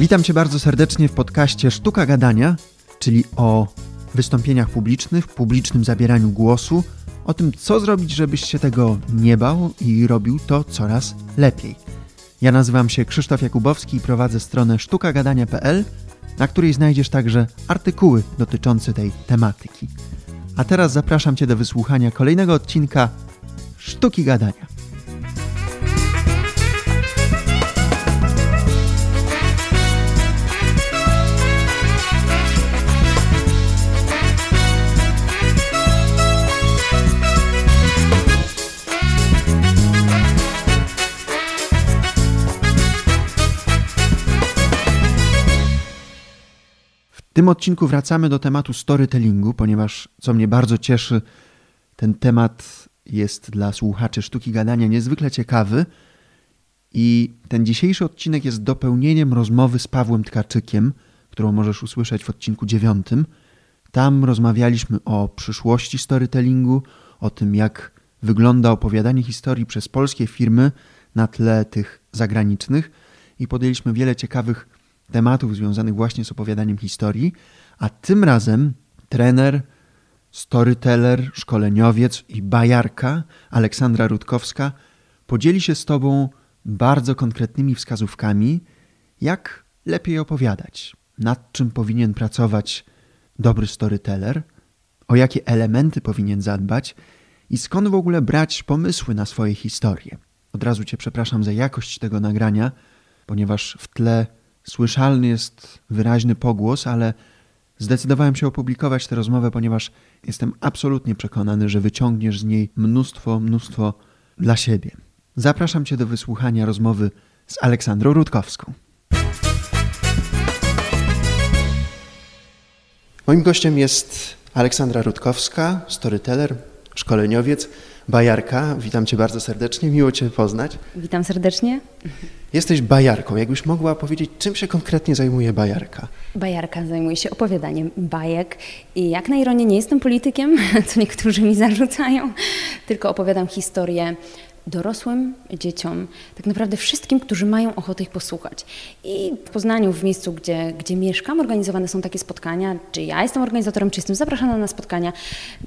Witam Cię bardzo serdecznie w podcaście Sztuka Gadania, czyli o wystąpieniach publicznych, publicznym zabieraniu głosu, o tym, co zrobić, żebyś się tego nie bał i robił to coraz lepiej. Ja nazywam się Krzysztof Jakubowski i prowadzę stronę sztukagadania.pl, na której znajdziesz także artykuły dotyczące tej tematyki. A teraz zapraszam Cię do wysłuchania kolejnego odcinka Sztuki Gadania. Tym odcinku wracamy do tematu storytellingu, ponieważ co mnie bardzo cieszy, ten temat jest dla słuchaczy sztuki gadania niezwykle ciekawy. I ten dzisiejszy odcinek jest dopełnieniem rozmowy z Pawłem Tkaczykiem, którą możesz usłyszeć w odcinku dziewiątym. Tam rozmawialiśmy o przyszłości storytellingu, o tym, jak wygląda opowiadanie historii przez polskie firmy na tle tych zagranicznych i podjęliśmy wiele ciekawych tematów związanych właśnie z opowiadaniem historii, a tym razem trener, storyteller, szkoleniowiec i bajarka Aleksandra Rutkowska podzieli się z Tobą bardzo konkretnymi wskazówkami, jak lepiej opowiadać, nad czym powinien pracować dobry storyteller, o jakie elementy powinien zadbać i skąd w ogóle brać pomysły na swoje historie. Od razu Cię przepraszam za jakość tego nagrania, ponieważ w tle Słyszalny jest wyraźny pogłos, ale zdecydowałem się opublikować tę rozmowę, ponieważ jestem absolutnie przekonany, że wyciągniesz z niej mnóstwo, mnóstwo dla siebie. Zapraszam Cię do wysłuchania rozmowy z Aleksandrą Rutkowską. Moim gościem jest Aleksandra Rutkowska, storyteller, szkoleniowiec, bajarka. Witam Cię bardzo serdecznie, miło Cię poznać. Witam serdecznie. Jesteś bajarką. Jakbyś mogła powiedzieć, czym się konkretnie zajmuje bajarka? Bajarka zajmuje się opowiadaniem bajek i jak na ironię nie jestem politykiem, co niektórzy mi zarzucają, tylko opowiadam historię dorosłym, dzieciom, tak naprawdę wszystkim, którzy mają ochotę ich posłuchać. I w Poznaniu, w miejscu, gdzie, gdzie mieszkam, organizowane są takie spotkania, czy ja jestem organizatorem, czy jestem zapraszana na spotkania,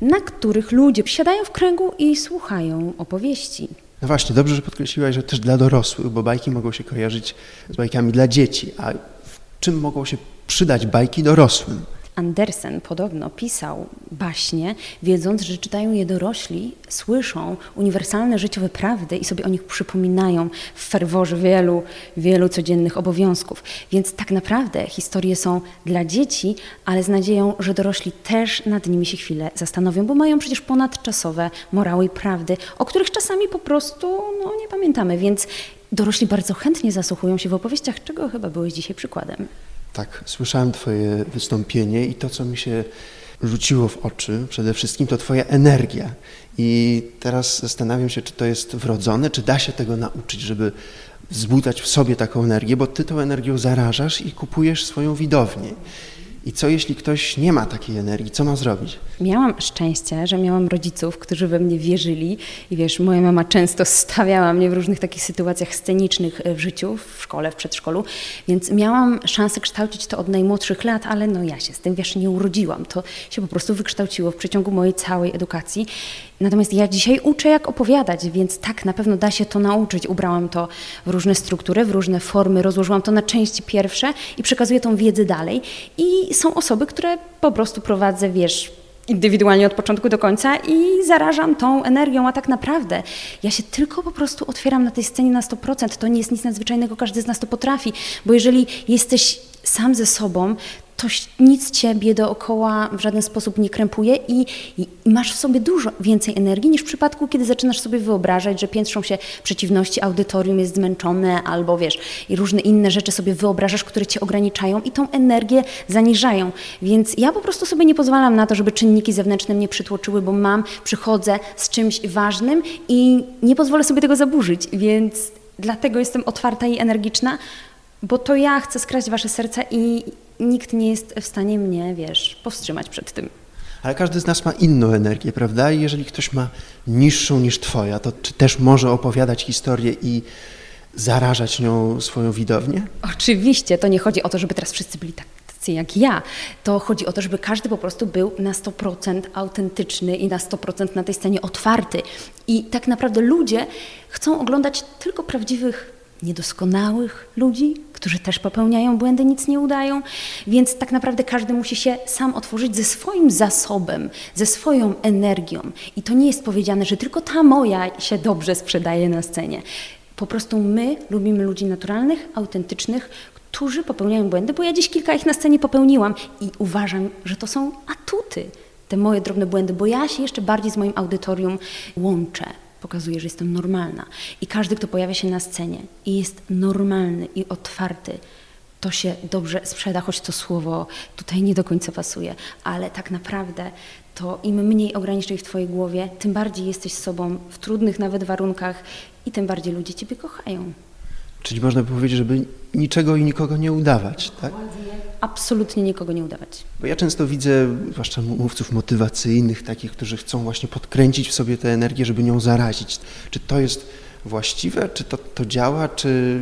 na których ludzie siadają w kręgu i słuchają opowieści. No właśnie, dobrze, że podkreśliłaś, że też dla dorosłych, bo bajki mogą się kojarzyć z bajkami dla dzieci, a w czym mogą się przydać bajki dorosłym? Andersen podobno pisał baśnie, wiedząc, że czytają je dorośli, słyszą uniwersalne życiowe prawdy i sobie o nich przypominają w ferworze wielu, wielu codziennych obowiązków. Więc tak naprawdę historie są dla dzieci, ale z nadzieją, że dorośli też nad nimi się chwilę zastanowią, bo mają przecież ponadczasowe morały i prawdy, o których czasami po prostu no, nie pamiętamy. Więc dorośli bardzo chętnie zasłuchują się w opowieściach, czego chyba byłeś dzisiaj przykładem. Tak, słyszałem Twoje wystąpienie i to, co mi się rzuciło w oczy przede wszystkim, to Twoja energia. I teraz zastanawiam się, czy to jest wrodzone, czy da się tego nauczyć, żeby wzbudzać w sobie taką energię, bo Ty tą energią zarażasz i kupujesz swoją widownię. I co jeśli ktoś nie ma takiej energii? Co ma zrobić? Miałam szczęście, że miałam rodziców, którzy we mnie wierzyli i wiesz, moja mama często stawiała mnie w różnych takich sytuacjach scenicznych w życiu, w szkole, w przedszkolu, więc miałam szansę kształcić to od najmłodszych lat, ale no ja się z tym wiesz, nie urodziłam. To się po prostu wykształciło w przeciągu mojej całej edukacji. Natomiast ja dzisiaj uczę, jak opowiadać, więc tak, na pewno da się to nauczyć. Ubrałam to w różne struktury, w różne formy, rozłożyłam to na części pierwsze i przekazuję tą wiedzę dalej. I są osoby, które po prostu prowadzę, wiesz, indywidualnie od początku do końca i zarażam tą energią, a tak naprawdę ja się tylko po prostu otwieram na tej scenie na 100%. To nie jest nic nadzwyczajnego, każdy z nas to potrafi, bo jeżeli jesteś sam ze sobą, to nic ciebie dookoła w żaden sposób nie krępuje i, i, masz w sobie dużo więcej energii niż w przypadku, kiedy zaczynasz sobie wyobrażać, że piętrzą się przeciwności, audytorium jest zmęczone albo wiesz, i różne inne rzeczy sobie wyobrażasz, które cię ograniczają i tą energię zaniżają. Więc ja po prostu sobie nie pozwalam na to, żeby czynniki zewnętrzne mnie przytłoczyły, bo mam, przychodzę z czymś ważnym i nie pozwolę sobie tego zaburzyć, więc dlatego jestem otwarta i energiczna, bo to ja chcę skraść wasze serca i nikt nie jest w stanie mnie, wiesz, powstrzymać przed tym. Ale każdy z nas ma inną energię, prawda? I jeżeli ktoś ma niższą niż twoja, to czy też może opowiadać historię i zarażać nią swoją widownię? Oczywiście, to nie chodzi o to, żeby teraz wszyscy byli tak jak ja. To chodzi o to, żeby każdy po prostu był na 100% autentyczny i na 100% na tej scenie otwarty. I tak naprawdę ludzie chcą oglądać tylko prawdziwych niedoskonałych ludzi, którzy też popełniają błędy, nic nie udają, więc tak naprawdę każdy musi się sam otworzyć ze swoim zasobem, ze swoją energią. I to nie jest powiedziane, że tylko ta moja się dobrze sprzedaje na scenie. Po prostu my lubimy ludzi naturalnych, autentycznych, którzy popełniają błędy, bo ja dziś kilka ich na scenie popełniłam i uważam, że to są atuty, te moje drobne błędy, bo ja się jeszcze bardziej z moim audytorium łączę pokazuje, że jestem normalna. I każdy, kto pojawia się na scenie i jest normalny i otwarty, to się dobrze sprzeda, choć to słowo tutaj nie do końca pasuje, ale tak naprawdę to im mniej ograniczeń w Twojej głowie, tym bardziej jesteś sobą w trudnych nawet warunkach i tym bardziej ludzie Ciebie kochają. Czyli można by powiedzieć, żeby niczego i nikogo nie udawać, tak? Absolutnie nikogo nie udawać. Bo ja często widzę, zwłaszcza mówców motywacyjnych, takich, którzy chcą właśnie podkręcić w sobie tę energię, żeby nią zarazić. Czy to jest właściwe, czy to, to działa, czy,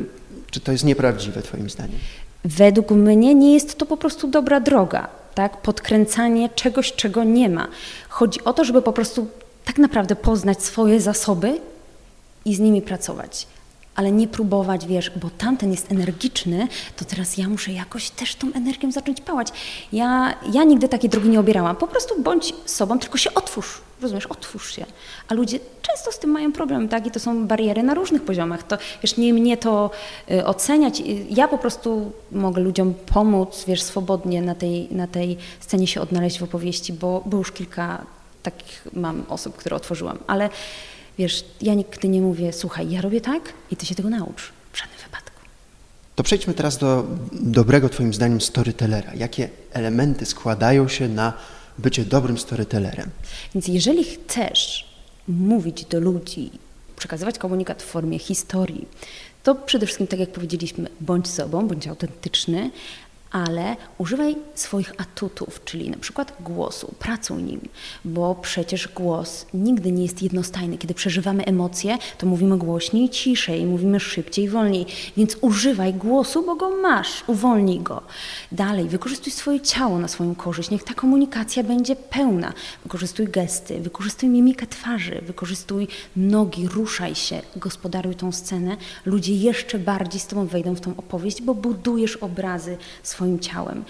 czy to jest nieprawdziwe Twoim zdaniem? Według mnie nie jest to po prostu dobra droga, tak? Podkręcanie czegoś, czego nie ma. Chodzi o to, żeby po prostu tak naprawdę poznać swoje zasoby i z nimi pracować ale nie próbować, wiesz, bo tamten jest energiczny, to teraz ja muszę jakoś też tą energią zacząć pałać. Ja, ja nigdy takiej drogi nie obierałam. Po prostu bądź sobą, tylko się otwórz, rozumiesz, otwórz się. A ludzie często z tym mają problem, tak? I to są bariery na różnych poziomach. To, wiesz, nie mnie to y, oceniać. Ja po prostu mogę ludziom pomóc, wiesz, swobodnie na tej, na tej scenie się odnaleźć w opowieści, bo, bo już kilka takich mam osób, które otworzyłam. Ale Wiesz, ja nigdy nie mówię, słuchaj, ja robię tak i ty się tego naucz. W żadnym wypadku. To przejdźmy teraz do dobrego, Twoim zdaniem, storytellera. Jakie elementy składają się na bycie dobrym storytellerem? Więc jeżeli chcesz mówić do ludzi, przekazywać komunikat w formie historii, to przede wszystkim, tak jak powiedzieliśmy, bądź sobą, bądź autentyczny, ale używaj swoich atutów, czyli na przykład głosu, pracuj nim, bo przecież głos nigdy nie jest jednostajny. Kiedy przeżywamy emocje, to mówimy głośniej, ciszej, mówimy szybciej, wolniej, więc używaj głosu, bo go masz, uwolnij go. Dalej, wykorzystuj swoje ciało na swoją korzyść, niech ta komunikacja będzie pełna. Wykorzystuj gesty, wykorzystuj mimikę twarzy, wykorzystuj nogi, ruszaj się, gospodaruj tą scenę. Ludzie jeszcze bardziej z Tobą wejdą w tą opowieść, bo budujesz obrazy swoje swoim ciałem.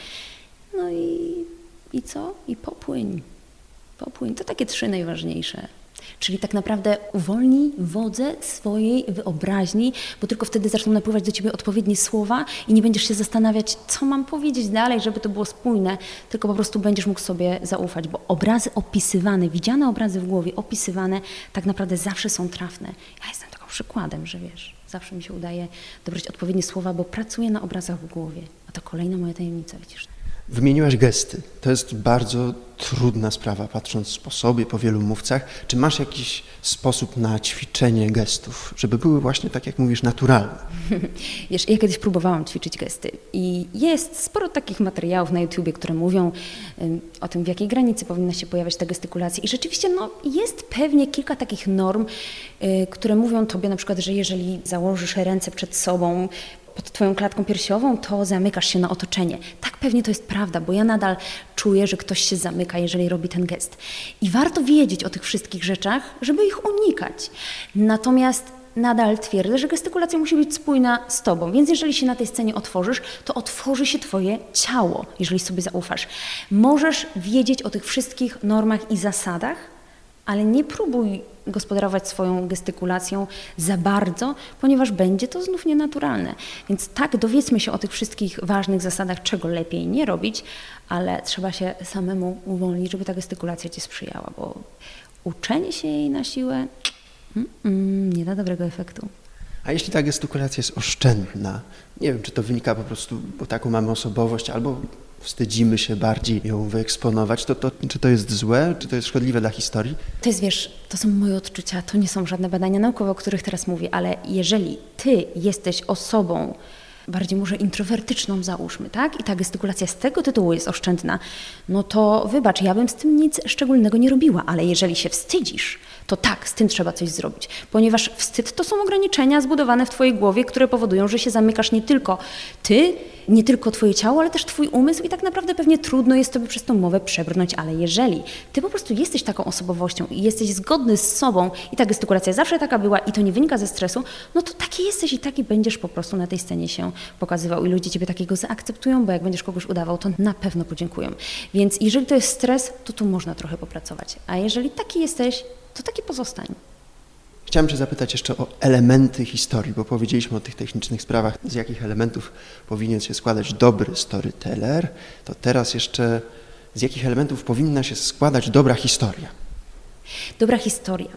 No i, i co? I popłyń. Popłyń. To takie trzy najważniejsze. Czyli tak naprawdę uwolnij wodze swojej wyobraźni, bo tylko wtedy zaczną napływać do ciebie odpowiednie słowa i nie będziesz się zastanawiać, co mam powiedzieć dalej, żeby to było spójne, tylko po prostu będziesz mógł sobie zaufać, bo obrazy opisywane, widziane obrazy w głowie, opisywane, tak naprawdę zawsze są trafne. Ja jestem taką przykładem, że wiesz, zawsze mi się udaje dobrać odpowiednie słowa, bo pracuję na obrazach w głowie. A to kolejna moja tajemnica, widzisz. Wymieniłaś gesty. To jest bardzo trudna sprawa, patrząc po sobie, po wielu mówcach. Czy masz jakiś sposób na ćwiczenie gestów, żeby były właśnie, tak jak mówisz, naturalne? Wiesz, ja kiedyś próbowałam ćwiczyć gesty i jest sporo takich materiałów na YouTubie, które mówią o tym, w jakiej granicy powinna się pojawiać ta gestykulacja. I rzeczywiście no, jest pewnie kilka takich norm, y, które mówią tobie na przykład, że jeżeli założysz ręce przed sobą, pod Twoją klatką piersiową, to zamykasz się na otoczenie. Tak pewnie to jest prawda, bo ja nadal czuję, że ktoś się zamyka, jeżeli robi ten gest. I warto wiedzieć o tych wszystkich rzeczach, żeby ich unikać. Natomiast nadal twierdzę, że gestykulacja musi być spójna z Tobą. Więc jeżeli się na tej scenie otworzysz, to otworzy się Twoje ciało, jeżeli sobie zaufasz. Możesz wiedzieć o tych wszystkich normach i zasadach, ale nie próbuj gospodarować swoją gestykulacją za bardzo, ponieważ będzie to znów nienaturalne. Więc tak, dowiedzmy się o tych wszystkich ważnych zasadach, czego lepiej nie robić, ale trzeba się samemu uwolnić, żeby ta gestykulacja Ci sprzyjała, bo uczenie się jej na siłę mm, mm, nie da dobrego efektu. A jeśli ta gestykulacja jest oszczędna, nie wiem, czy to wynika po prostu, bo taką mamy osobowość, albo wstydzimy się bardziej ją wyeksponować, to, to czy to jest złe, czy to jest szkodliwe dla historii? To jest, wiesz, to są moje odczucia, to nie są żadne badania naukowe, o których teraz mówię, ale jeżeli ty jesteś osobą, bardziej może introwertyczną załóżmy, tak? I ta gestykulacja z tego tytułu jest oszczędna, no to wybacz, ja bym z tym nic szczególnego nie robiła, ale jeżeli się wstydzisz, to tak, z tym trzeba coś zrobić. Ponieważ wstyd to są ograniczenia zbudowane w Twojej głowie, które powodują, że się zamykasz nie tylko Ty, nie tylko Twoje ciało, ale też Twój umysł i tak naprawdę pewnie trudno jest Tobie przez tą mowę przebrnąć, ale jeżeli Ty po prostu jesteś taką osobowością i jesteś zgodny z sobą i ta gestykulacja zawsze taka była i to nie wynika ze stresu, no to taki jesteś i taki będziesz po prostu na tej scenie się pokazywał i ludzie Ciebie takiego zaakceptują, bo jak będziesz kogoś udawał, to na pewno podziękują. Więc jeżeli to jest stres, to tu można trochę popracować, a jeżeli taki jesteś, to taki pozostań. Chciałem Cię zapytać jeszcze o elementy historii, bo powiedzieliśmy o tych technicznych sprawach, z jakich elementów powinien się składać dobry storyteller, to teraz jeszcze z jakich elementów powinna się składać dobra historia. Dobra historia.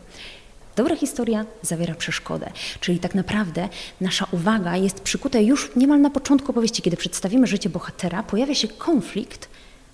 Dobra historia zawiera przeszkodę, czyli tak naprawdę nasza uwaga jest przykuta już niemal na początku opowieści, kiedy przedstawimy życie bohatera, pojawia się konflikt,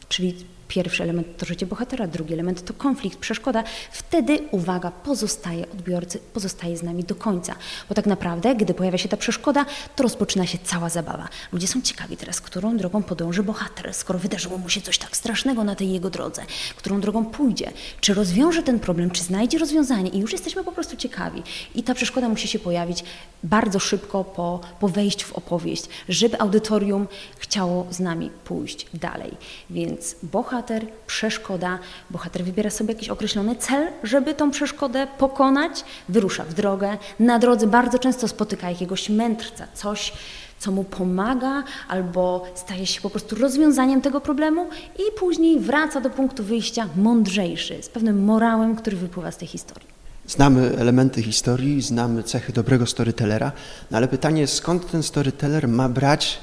czyli Pierwszy element to życie bohatera, drugi element to konflikt, przeszkoda. Wtedy uwaga pozostaje odbiorcy, pozostaje z nami do końca. Bo tak naprawdę, gdy pojawia się ta przeszkoda, to rozpoczyna się cała zabawa. Ludzie są ciekawi teraz, którą drogą podąży bohater, skoro wydarzyło mu się coś tak strasznego na tej jego drodze, którą drogą pójdzie, czy rozwiąże ten problem, czy znajdzie rozwiązanie i już jesteśmy po prostu ciekawi. I ta przeszkoda musi się pojawić bardzo szybko po, po wejściu w opowieść, żeby audytorium chciało z nami pójść dalej. Więc bohater bohater, przeszkoda. Bohater wybiera sobie jakiś określony cel, żeby tą przeszkodę pokonać, wyrusza w drogę. Na drodze bardzo często spotyka jakiegoś mędrca, coś, co mu pomaga, albo staje się po prostu rozwiązaniem tego problemu, i później wraca do punktu wyjścia mądrzejszy, z pewnym morałem, który wypływa z tej historii. Znamy elementy historii, znamy cechy dobrego storytellera, no ale pytanie, skąd ten storyteller ma brać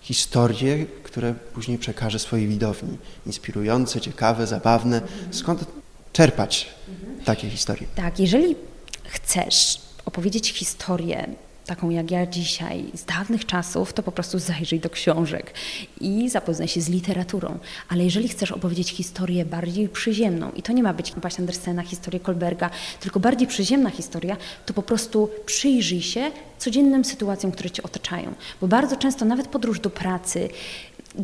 historie, które później przekaże swojej widowni. Inspirujące, ciekawe, zabawne. Skąd czerpać takie historie? Tak, jeżeli chcesz opowiedzieć historię taką jak ja dzisiaj, z dawnych czasów, to po prostu zajrzyj do książek i zapoznaj się z literaturą. Ale jeżeli chcesz opowiedzieć historię bardziej przyziemną, i to nie ma być właśnie Andersena, historię Kolberga, tylko bardziej przyziemna historia, to po prostu przyjrzyj się codziennym sytuacjom, które cię otaczają. Bo bardzo często nawet podróż do pracy,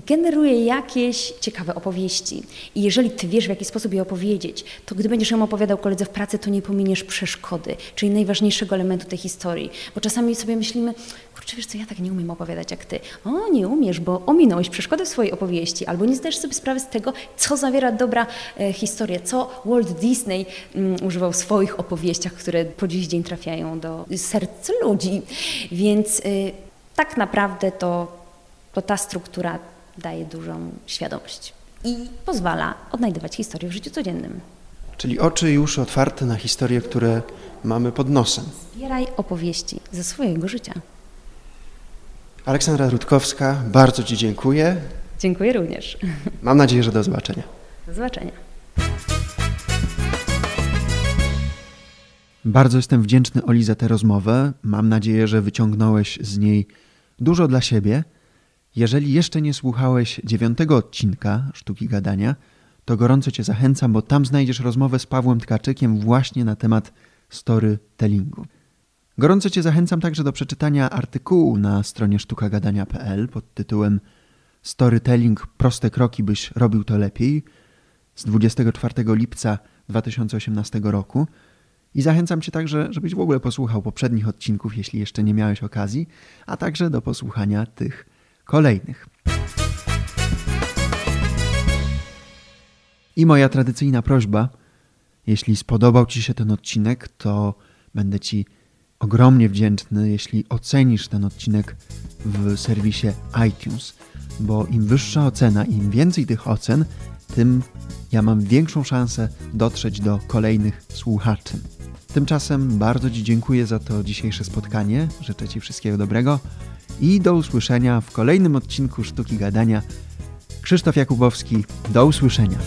generuje jakieś ciekawe opowieści. I jeżeli ty wiesz, w jaki sposób je opowiedzieć, to gdy będziesz ją opowiadał koledze w pracy, to nie pominiesz przeszkody, czyli najważniejszego elementu tej historii. Bo czasami sobie myślimy, kurczę, wiesz co, ja tak nie umiem opowiadać jak ty. O, nie umiesz, bo ominąłeś przeszkody w swojej opowieści, albo nie zdajesz sobie sprawy z tego, co zawiera dobra e, historia, co Walt Disney mm, używał w swoich opowieściach, które po dziś dzień trafiają do serc ludzi. Więc y, tak naprawdę to, to ta struktura daje dużą świadomość i pozwala odnajdywać historię w życiu codziennym. Czyli oczy uszy otwarte na historie, które mamy pod nosem. Zbieraj opowieści ze swojego życia. Aleksandra Rutkowska, bardzo Ci dziękuję. Dziękuję również. Mam nadzieję, że do zobaczenia. Do zobaczenia. Bardzo jestem wdzięczny Oli za tę rozmowę. Mam nadzieję, że wyciągnąłeś z niej dużo dla siebie. Jeżeli jeszcze nie słuchałeś dziewiątego odcinka Sztuki Gadania, to gorąco Cię zachęcam, bo tam znajdziesz rozmowę z Pawłem Tkaczykiem właśnie na temat storytellingu. Gorąco Cię zachęcam także do przeczytania artykułu na stronie sztukagadania.pl pod tytułem Storytelling proste kroki, byś robił to lepiej z 24 lipca 2018 roku. I zachęcam Cię także, żebyś w ogóle posłuchał poprzednich odcinków, jeśli jeszcze nie miałeś okazji, a także do posłuchania tych kolejnych. I moja tradycyjna prośba, jeśli spodobał Ci się ten odcinek, to będę Ci ogromnie wdzięczny, jeśli ocenisz ten odcinek w serwisie iTunes, bo im wyższa ocena, im więcej tych ocen, tym ja mam większą szansę dotrzeć do kolejnych słuchaczy. Tymczasem bardzo Ci dziękuję za to dzisiejsze spotkanie. Życzę Ci wszystkiego dobrego i do usłyszenia w kolejnym odcinku Sztuki Gadania. Krzysztof Jakubowski, do usłyszenia.